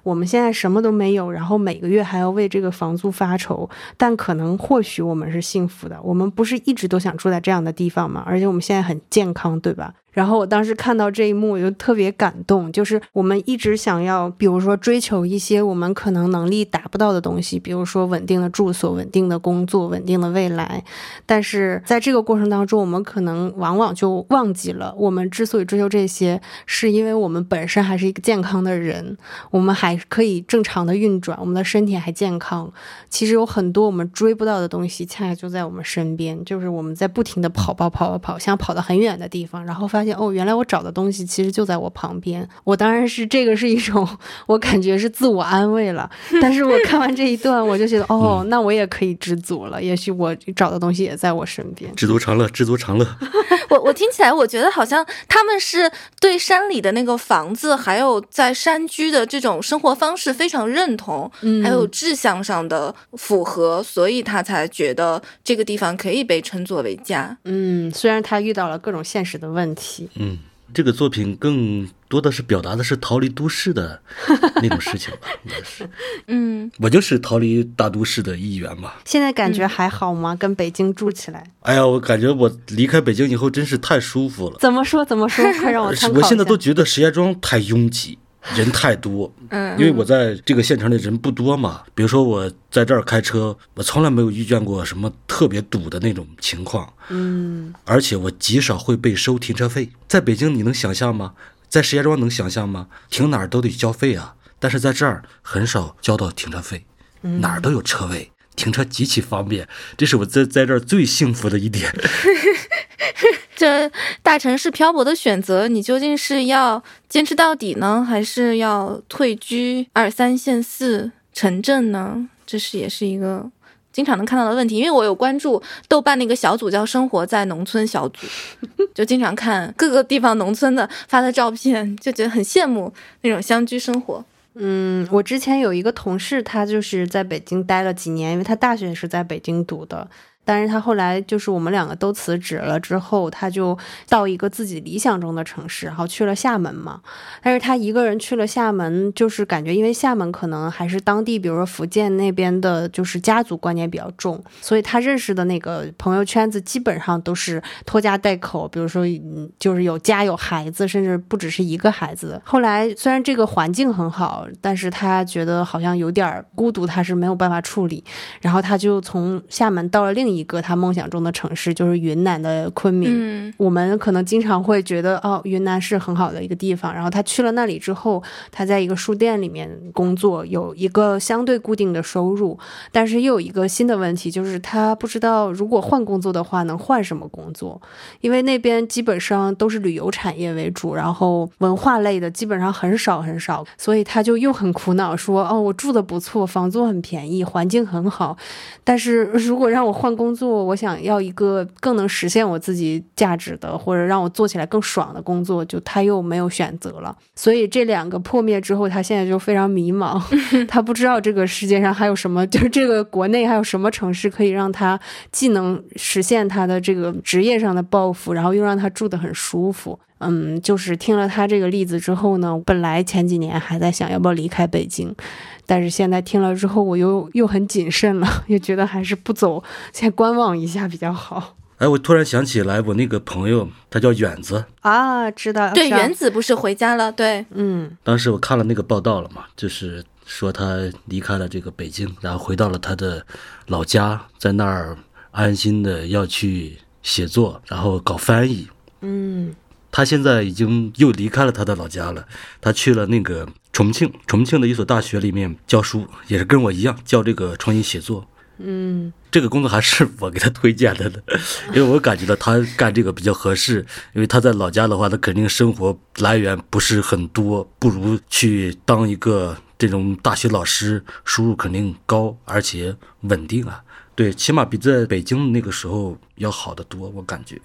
我们现在什么都没有，然后每个月还要为这个房租发愁，但可能或许我们是幸福的。我们不是一直都想住在这样的地方吗？而且我们现在很健康，对吧？然后我当时看到这一幕，我就特别感动。就是我们一直想要，比如说追求一些我们可能能力达不到的东西，比如说稳定的住所、稳定的工作、稳定的未来。但是在这个过程当中，我们可能往往就忘记了，我们之所以追求这些，是因为我们本身还是一个健康的人，我们还可以正常的运转，我们的身体还健康。其实有很多我们追不到的东西，恰恰就在我们身边。就是我们在不停的跑跑跑跑跑，想跑到很远的地方，然后发。发现哦，原来我找的东西其实就在我旁边。我当然是这个是一种，我感觉是自我安慰了。但是我看完这一段，我就觉得哦，那我也可以知足了。也许我找的东西也在我身边。知足常乐，知足常乐。我我听起来，我觉得好像他们是对山里的那个房子，还有在山居的这种生活方式非常认同，还有志向上的符合，所以他才觉得这个地方可以被称作为家。嗯，虽然他遇到了各种现实的问题。嗯，这个作品更多的是表达的是逃离都市的 那种事情吧，应该是。嗯，我就是逃离大都市的一员吧。现在感觉还好吗？跟北京住起来？哎呀，我感觉我离开北京以后真是太舒服了。怎么说？怎么说？快让我参考我现在都觉得石家庄太拥挤。人太多，嗯，因为我在这个县城里人不多嘛。比如说我在这儿开车，我从来没有遇见过什么特别堵的那种情况，嗯，而且我极少会被收停车费。在北京你能想象吗？在石家庄能想象吗？停哪儿都得交费啊，但是在这儿很少交到停车费，哪儿都有车位，停车极其方便，这是我在在这儿最幸福的一点。这大城市漂泊的选择，你究竟是要坚持到底呢，还是要退居二三线四城镇呢？这是也是一个经常能看到的问题。因为我有关注豆瓣那个小组叫“生活在农村”小组，就经常看各个地方农村的发的照片，就觉得很羡慕那种乡居生活。嗯，我之前有一个同事，他就是在北京待了几年，因为他大学是在北京读的。但是他后来就是我们两个都辞职了之后，他就到一个自己理想中的城市，然后去了厦门嘛。但是他一个人去了厦门，就是感觉因为厦门可能还是当地，比如说福建那边的，就是家族观念比较重，所以他认识的那个朋友圈子基本上都是拖家带口，比如说就是有家有孩子，甚至不只是一个孩子。后来虽然这个环境很好，但是他觉得好像有点孤独，他是没有办法处理，然后他就从厦门到了另。一个他梦想中的城市就是云南的昆明。嗯，我们可能经常会觉得哦，云南是很好的一个地方。然后他去了那里之后，他在一个书店里面工作，有一个相对固定的收入。但是又有一个新的问题，就是他不知道如果换工作的话能换什么工作，因为那边基本上都是旅游产业为主，然后文化类的基本上很少很少。所以他就又很苦恼，说哦，我住的不错，房租很便宜，环境很好，但是如果让我换。工作，我想要一个更能实现我自己价值的，或者让我做起来更爽的工作，就他又没有选择了。所以这两个破灭之后，他现在就非常迷茫，他不知道这个世界上还有什么，就是这个国内还有什么城市可以让他既能实现他的这个职业上的抱负，然后又让他住得很舒服。嗯，就是听了他这个例子之后呢，本来前几年还在想要不要离开北京。但是现在听了之后，我又又很谨慎了，也觉得还是不走，先观望一下比较好。哎，我突然想起来，我那个朋友他叫远子啊，知道对，远子不是回家了？对，嗯，当时我看了那个报道了嘛，就是说他离开了这个北京，然后回到了他的老家，在那儿安心的要去写作，然后搞翻译。嗯，他现在已经又离开了他的老家了，他去了那个。重庆重庆的一所大学里面教书，也是跟我一样教这个创意写作。嗯，这个工作还是我给他推荐的呢，因为我感觉到他干这个比较合适，因为他在老家的话，他肯定生活来源不是很多，不如去当一个这种大学老师，收入肯定高，而且稳定啊。对，起码比在北京那个时候要好得多，我感觉。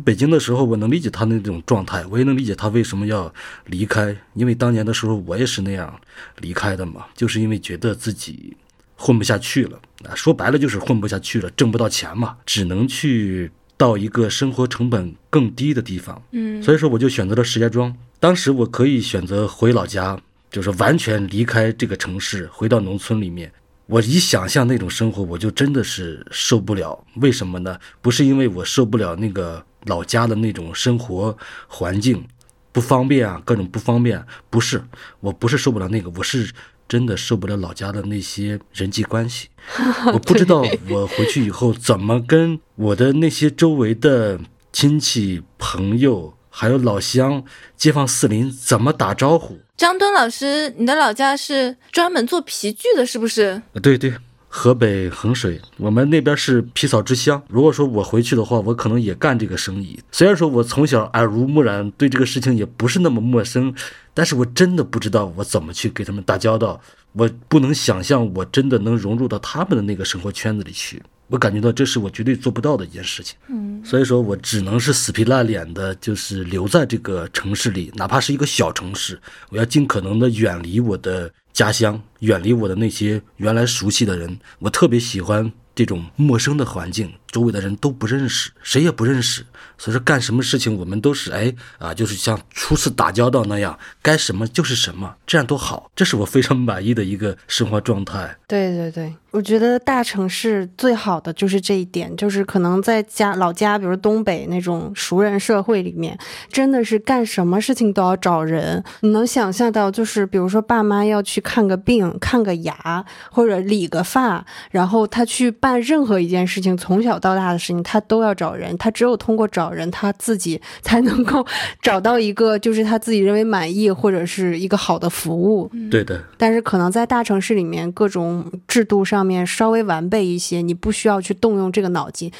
北京的时候，我能理解他那种状态，我也能理解他为什么要离开，因为当年的时候我也是那样离开的嘛，就是因为觉得自己混不下去了啊，说白了就是混不下去了，挣不到钱嘛，只能去到一个生活成本更低的地方。嗯，所以说我就选择了石家庄。当时我可以选择回老家，就是完全离开这个城市，回到农村里面。我一想象那种生活，我就真的是受不了。为什么呢？不是因为我受不了那个老家的那种生活环境不方便啊，各种不方便。不是，我不是受不了那个，我是真的受不了老家的那些人际关系。我不知道我回去以后怎么跟我的那些周围的亲戚朋友，还有老乡、街坊四邻怎么打招呼。张敦老师，你的老家是专门做皮具的，是不是？对对，河北衡水，我们那边是皮草之乡。如果说我回去的话，我可能也干这个生意。虽然说我从小耳濡目染，对这个事情也不是那么陌生，但是我真的不知道我怎么去给他们打交道。我不能想象我真的能融入到他们的那个生活圈子里去。我感觉到这是我绝对做不到的一件事情。嗯，所以说我只能是死皮赖脸的，就是留在这个城市里，哪怕是一个小城市，我要尽可能的远离我的家乡，远离我的那些原来熟悉的人。我特别喜欢这种陌生的环境，周围的人都不认识，谁也不认识。所以说干什么事情，我们都是哎啊，就是像初次打交道那样，该什么就是什么，这样多好。这是我非常满意的一个生活状态。对对对，我觉得大城市最好的就是这一点，就是可能在家老家，比如东北那种熟人社会里面，真的是干什么事情都要找人。你能想象到，就是比如说爸妈要去看个病、看个牙或者理个发，然后他去办任何一件事情，从小到大的事情，他都要找人。他只有通过找人，他自己才能够找到一个就是他自己认为满意或者是一个好的服务。对的，但是可能在大城市里面，各种制度上面稍微完备一些，你不需要去动用这个脑筋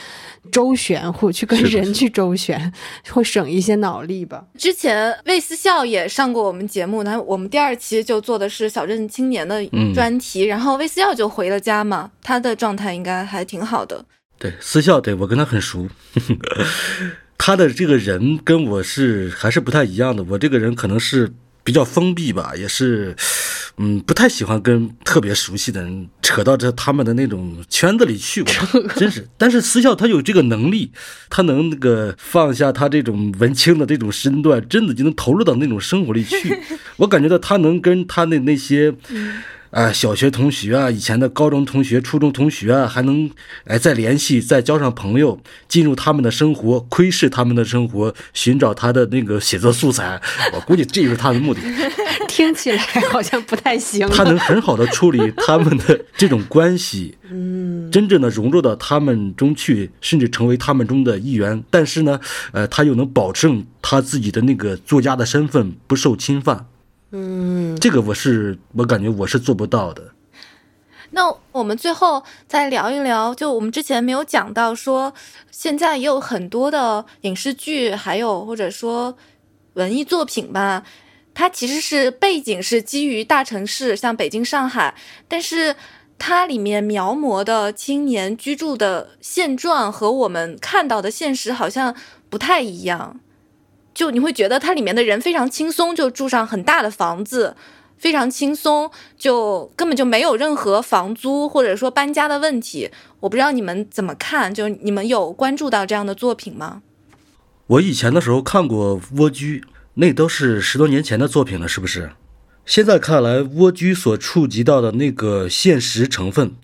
周旋，或去跟人去周旋，会省一些脑力吧。之前魏思笑也上过我们节目，那我们第二期就做的是小镇青年的嗯专题，然后魏思笑就回了家嘛，他的状态应该还挺好的。对，私校对我跟他很熟，他的这个人跟我是还是不太一样的。我这个人可能是比较封闭吧，也是，嗯，不太喜欢跟特别熟悉的人扯到这他们的那种圈子里去。我真是，但是私校他有这个能力，他能那个放下他这种文青的这种身段，真的就能投入到那种生活里去。我感觉到他能跟他的那些。啊，小学同学啊，以前的高中同学、初中同学啊，还能哎再联系，再交上朋友，进入他们的生活，窥视他们的生活，寻找他的那个写作素材。我估计这就是他的目的。听起来好像不太行。他能很好的处理他们的 这种关系，嗯，真正的融入到他们中去，甚至成为他们中的一员。但是呢，呃，他又能保证他自己的那个作家的身份不受侵犯。嗯，这个我是我感觉我是做不到的。那我们最后再聊一聊，就我们之前没有讲到说，现在也有很多的影视剧，还有或者说文艺作品吧，它其实是背景是基于大城市，像北京、上海，但是它里面描摹的青年居住的现状和我们看到的现实好像不太一样。就你会觉得它里面的人非常轻松，就住上很大的房子，非常轻松，就根本就没有任何房租或者说搬家的问题。我不知道你们怎么看，就你们有关注到这样的作品吗？我以前的时候看过《蜗居》，那都是十多年前的作品了，是不是？现在看来，《蜗居》所触及到的那个现实成分，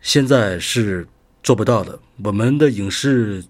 现在是做不到的。我们的影视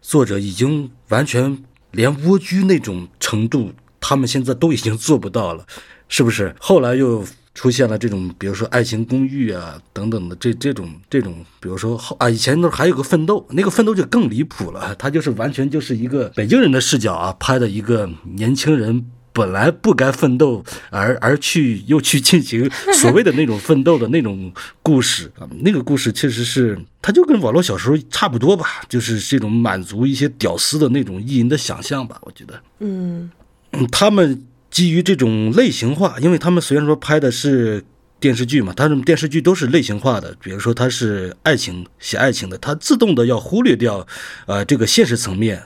作者已经完全连《蜗居》那种程度，他们现在都已经做不到了，是不是？后来又出现了这种，比如说《爱情公寓》啊等等的这这种这种，比如说啊，以前都还有个《奋斗》，那个《奋斗》就更离谱了，它就是完全就是一个北京人的视角啊拍的一个年轻人。本来不该奋斗，而而去又去进行所谓的那种奋斗的那种故事啊，那个故事确实是，它就跟网络小说差不多吧，就是这种满足一些屌丝的那种意淫的想象吧，我觉得。嗯嗯，他们基于这种类型化，因为他们虽然说拍的是电视剧嘛，他们电视剧都是类型化的，比如说他是爱情写爱情的，他自动的要忽略掉，呃，这个现实层面。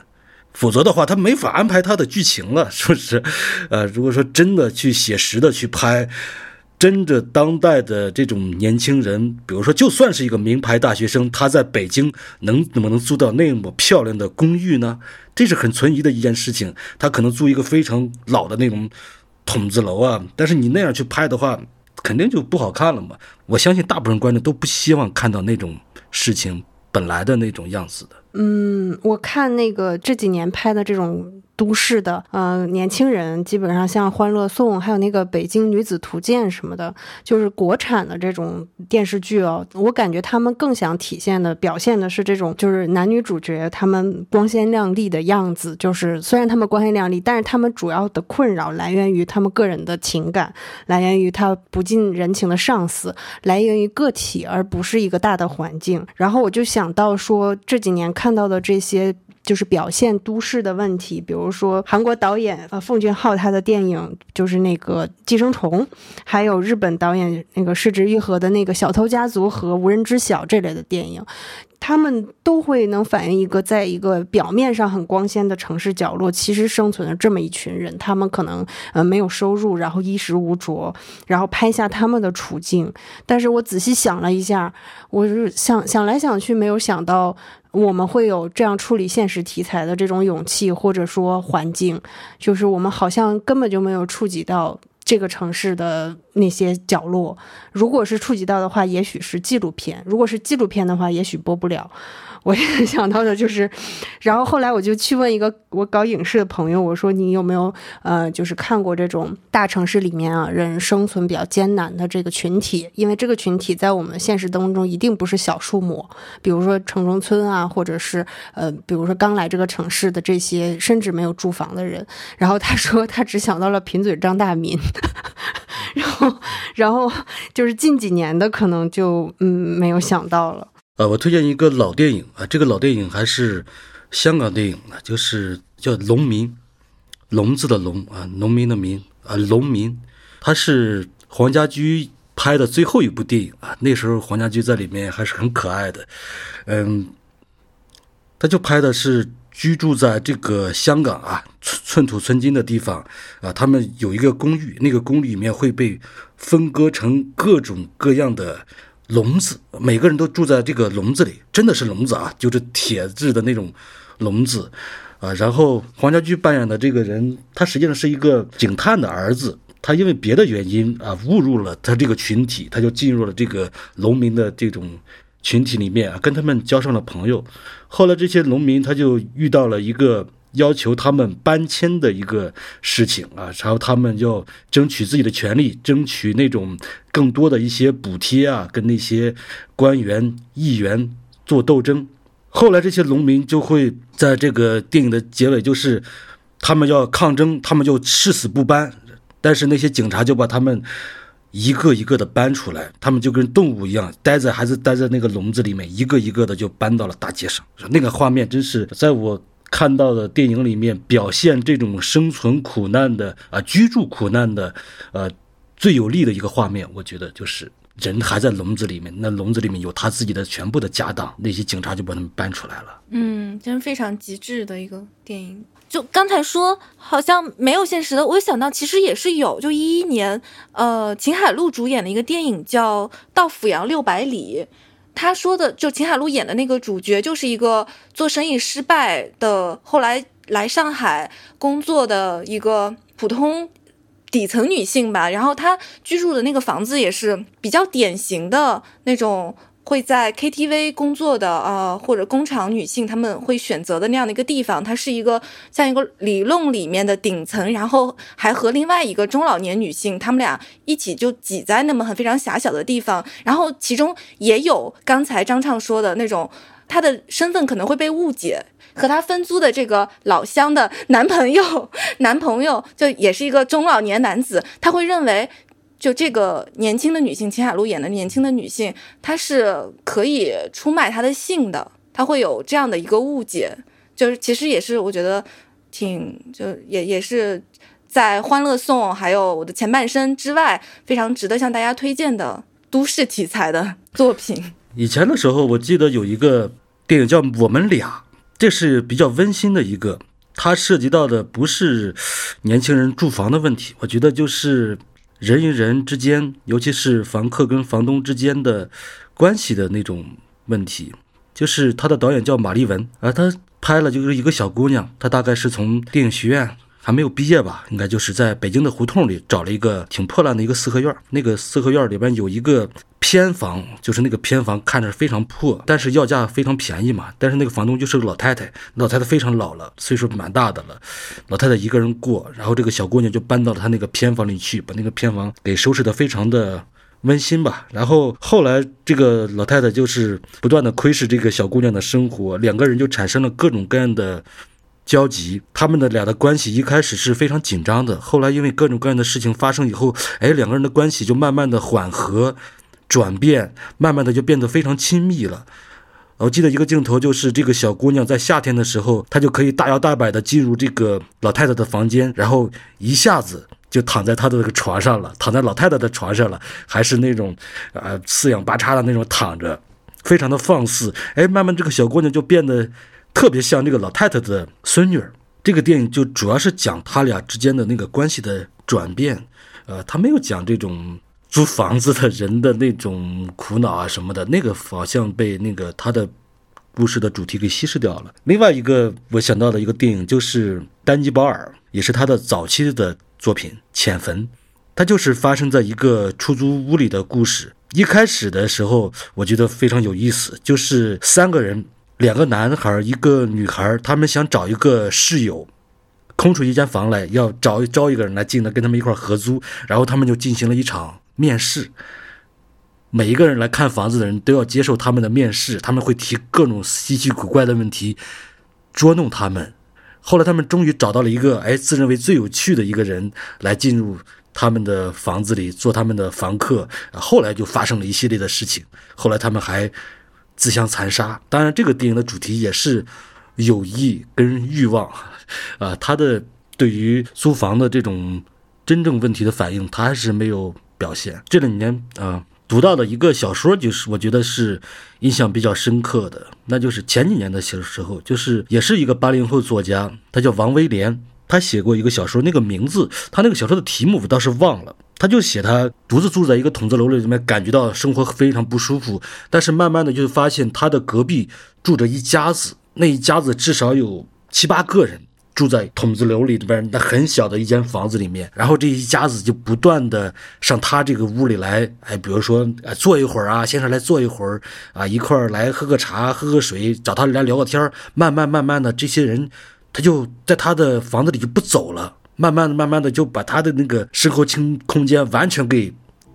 否则的话，他没法安排他的剧情了，是不是？呃，如果说真的去写实的去拍，真的当代的这种年轻人，比如说就算是一个名牌大学生，他在北京能怎么能租到那么漂亮的公寓呢？这是很存疑的一件事情。他可能租一个非常老的那种筒子楼啊，但是你那样去拍的话，肯定就不好看了嘛。我相信大部分观众都不希望看到那种事情本来的那种样子的。嗯，我看那个这几年拍的这种。都市的，呃，年轻人基本上像《欢乐颂》，还有那个《北京女子图鉴》什么的，就是国产的这种电视剧哦。我感觉他们更想体现的、表现的是这种，就是男女主角他们光鲜亮丽的样子。就是虽然他们光鲜亮丽，但是他们主要的困扰来源于他们个人的情感，来源于他不近人情的上司，来源于个体，而不是一个大的环境。然后我就想到说，这几年看看到的这些。就是表现都市的问题，比如说韩国导演啊奉俊昊他的电影就是那个《寄生虫》，还有日本导演那个市值愈合的那个《小偷家族》和《无人知晓》这类的电影，他们都会能反映一个在一个表面上很光鲜的城市角落，其实生存着这么一群人，他们可能呃没有收入，然后衣食无着，然后拍下他们的处境。但是我仔细想了一下，我是想想来想去，没有想到。我们会有这样处理现实题材的这种勇气，或者说环境，就是我们好像根本就没有触及到这个城市的那些角落。如果是触及到的话，也许是纪录片；如果是纪录片的话，也许播不了。我也想到的就是，然后后来我就去问一个我搞影视的朋友，我说你有没有呃，就是看过这种大城市里面啊人生存比较艰难的这个群体？因为这个群体在我们现实当中一定不是小数目，比如说城中村啊，或者是呃，比如说刚来这个城市的这些甚至没有住房的人。然后他说他只想到了贫嘴张大民，然后然后就是近几年的可能就嗯没有想到了。呃，我推荐一个老电影啊，这个老电影还是香港电影啊，就是叫《农民》，笼子的笼啊，农民的民啊，农民，它是黄家驹拍的最后一部电影啊。那时候黄家驹在里面还是很可爱的，嗯，他就拍的是居住在这个香港啊寸寸土寸金的地方啊，他们有一个公寓，那个公寓里面会被分割成各种各样的。笼子，每个人都住在这个笼子里，真的是笼子啊，就是铁质的那种笼子啊。然后黄家驹扮演的这个人，他实际上是一个警探的儿子，他因为别的原因啊误入了他这个群体，他就进入了这个农民的这种群体里面啊，跟他们交上了朋友。后来这些农民他就遇到了一个。要求他们搬迁的一个事情啊，然后他们要争取自己的权利，争取那种更多的一些补贴啊，跟那些官员、议员做斗争。后来这些农民就会在这个电影的结尾，就是他们要抗争，他们就誓死不搬，但是那些警察就把他们一个一个的搬出来，他们就跟动物一样，待在还是待在那个笼子里面，一个一个的就搬到了大街上。那个画面真是在我。看到的电影里面表现这种生存苦难的啊，居住苦难的，呃，最有力的一个画面，我觉得就是人还在笼子里面，那笼子里面有他自己的全部的家当，那些警察就把他们搬出来了。嗯，真非常极致的一个电影。就刚才说好像没有现实的，我想到其实也是有。就一一年，呃，秦海璐主演的一个电影叫《到阜阳六百里》。他说的就秦海璐演的那个主角，就是一个做生意失败的，后来来上海工作的一个普通底层女性吧。然后她居住的那个房子也是比较典型的那种。会在 KTV 工作的啊，或者工厂女性，她们会选择的那样的一个地方，它是一个像一个理论里面的顶层，然后还和另外一个中老年女性，她们俩一起就挤在那么很非常狭小的地方，然后其中也有刚才张畅说的那种她的身份可能会被误解，和她分租的这个老乡的男朋友，男朋友就也是一个中老年男子，他会认为，就这个年轻的女性，秦海璐演的年轻的女性，她是可以出卖她的性的，她会有这样的一个误解，就是其实也是我觉得挺就也也是。在《欢乐颂》还有我的前半生之外，非常值得向大家推荐的都市题材的作品。以前的时候，我记得有一个电影叫《我们俩》，这是比较温馨的一个。它涉及到的不是年轻人住房的问题，我觉得就是人与人之间，尤其是房客跟房东之间的关系的那种问题。就是他的导演叫马丽文，而他拍了就是一个小姑娘，她大概是从电影学院。还没有毕业吧？应该就是在北京的胡同里找了一个挺破烂的一个四合院。那个四合院里边有一个偏房，就是那个偏房看着非常破，但是要价非常便宜嘛。但是那个房东就是个老太太，老太太非常老了，岁数蛮大的了。老太太一个人过，然后这个小姑娘就搬到了她那个偏房里去，把那个偏房给收拾的非常的温馨吧。然后后来这个老太太就是不断的窥视这个小姑娘的生活，两个人就产生了各种各样的。交集，他们的俩的关系一开始是非常紧张的，后来因为各种各样的事情发生以后，哎，两个人的关系就慢慢的缓和、转变，慢慢的就变得非常亲密了。我记得一个镜头就是这个小姑娘在夏天的时候，她就可以大摇大摆的进入这个老太太的房间，然后一下子就躺在她的这个床上了，躺在老太太的床上了，还是那种，呃，四仰八叉的那种躺着，非常的放肆。哎，慢慢这个小姑娘就变得。特别像这个老太太的孙女儿，这个电影就主要是讲他俩之间的那个关系的转变，呃，他没有讲这种租房子的人的那种苦恼啊什么的，那个好像被那个他的故事的主题给稀释掉了。另外一个我想到的一个电影就是丹尼保尔，也是他的早期的作品《浅坟》，它就是发生在一个出租屋里的故事。一开始的时候我觉得非常有意思，就是三个人。两个男孩，一个女孩，他们想找一个室友，空出一间房来，要找招一个人来进来跟他们一块合租。然后他们就进行了一场面试，每一个人来看房子的人都要接受他们的面试，他们会提各种稀奇古怪的问题捉弄他们。后来他们终于找到了一个哎自认为最有趣的一个人来进入他们的房子里做他们的房客。后来就发生了一系列的事情。后来他们还。自相残杀，当然，这个电影的主题也是友谊跟欲望，啊，他的对于租房的这种真正问题的反应，他还是没有表现。这两年啊，读到的一个小说，就是我觉得是印象比较深刻的，那就是前几年的小时候，就是也是一个八零后作家，他叫王威廉，他写过一个小说，那个名字，他那个小说的题目我倒是忘了。他就写他独自住在一个筒子楼里面，感觉到生活非常不舒服。但是慢慢的就发现他的隔壁住着一家子，那一家子至少有七八个人住在筒子楼里边那很小的一间房子里面。然后这一家子就不断的上他这个屋里来，哎，比如说坐一会儿啊，先生来坐一会儿啊，一块儿来喝个茶、喝个水，找他来聊个天慢慢慢慢的，这些人他就在他的房子里就不走了。慢慢的、慢慢的就把他的那个生活空空间完全给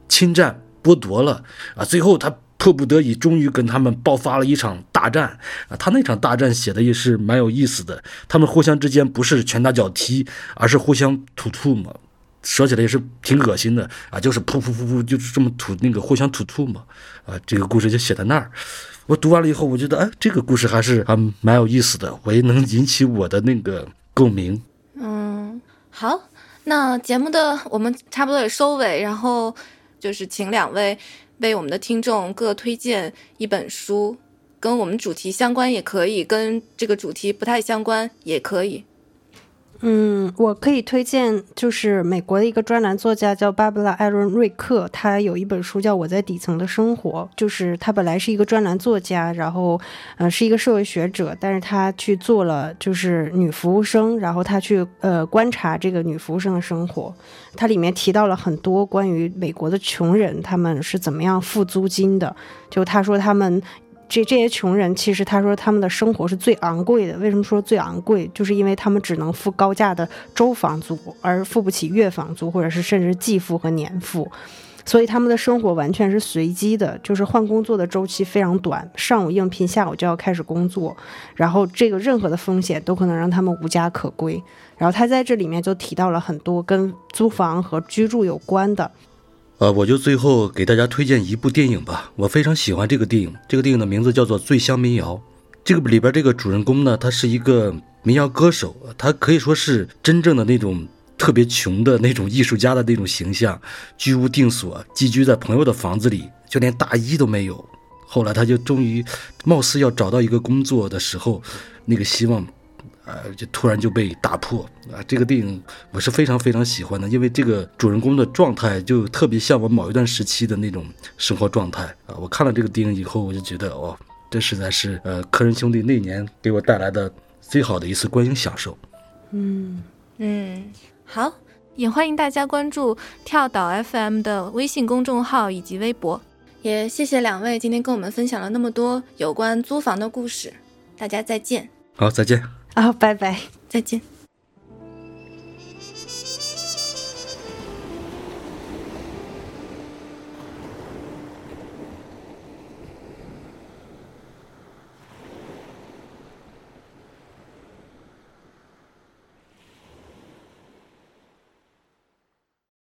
侵占、剥夺了啊！最后他迫不得已，终于跟他们爆发了一场大战啊！他那场大战写的也是蛮有意思的，他们互相之间不是拳打脚踢，而是互相吐吐沫，说起来也是挺恶心的啊！就是噗噗噗噗，就是这么吐那个互相吐吐沫啊！这个故事就写在那儿。我读完了以后，我觉得哎，这个故事还是还蛮有意思的，我也能引起我的那个共鸣。好，那节目的我们差不多也收尾，然后就是请两位为我们的听众各推荐一本书，跟我们主题相关也可以，跟这个主题不太相关也可以。嗯，我可以推荐，就是美国的一个专栏作家叫芭芭拉·艾伦·瑞克，他有一本书叫《我在底层的生活》，就是他本来是一个专栏作家，然后呃是一个社会学者，但是他去做了就是女服务生，然后他去呃观察这个女服务生的生活，它里面提到了很多关于美国的穷人他们是怎么样付租金的，就他说他们。这这些穷人，其实他说他们的生活是最昂贵的。为什么说最昂贵？就是因为他们只能付高价的周房租，而付不起月房租，或者是甚至季付和年付。所以他们的生活完全是随机的，就是换工作的周期非常短，上午应聘，下午就要开始工作，然后这个任何的风险都可能让他们无家可归。然后他在这里面就提到了很多跟租房和居住有关的。呃，我就最后给大家推荐一部电影吧，我非常喜欢这个电影。这个电影的名字叫做《醉乡民谣》。这个里边这个主人公呢，他是一个民谣歌手，他可以说是真正的那种特别穷的那种艺术家的那种形象，居无定所，寄居在朋友的房子里，就连大衣都没有。后来他就终于，貌似要找到一个工作的时候，那个希望。呃，就突然就被打破啊！这个电影我是非常非常喜欢的，因为这个主人公的状态就特别像我某一段时期的那种生活状态啊！我看了这个电影以后，我就觉得哦，这实在是呃，科恩兄弟那年给我带来的最好的一次观影享受。嗯嗯，好，也欢迎大家关注跳岛 FM 的微信公众号以及微博。也谢谢两位今天跟我们分享了那么多有关租房的故事，大家再见。好，再见。啊，拜拜，再见。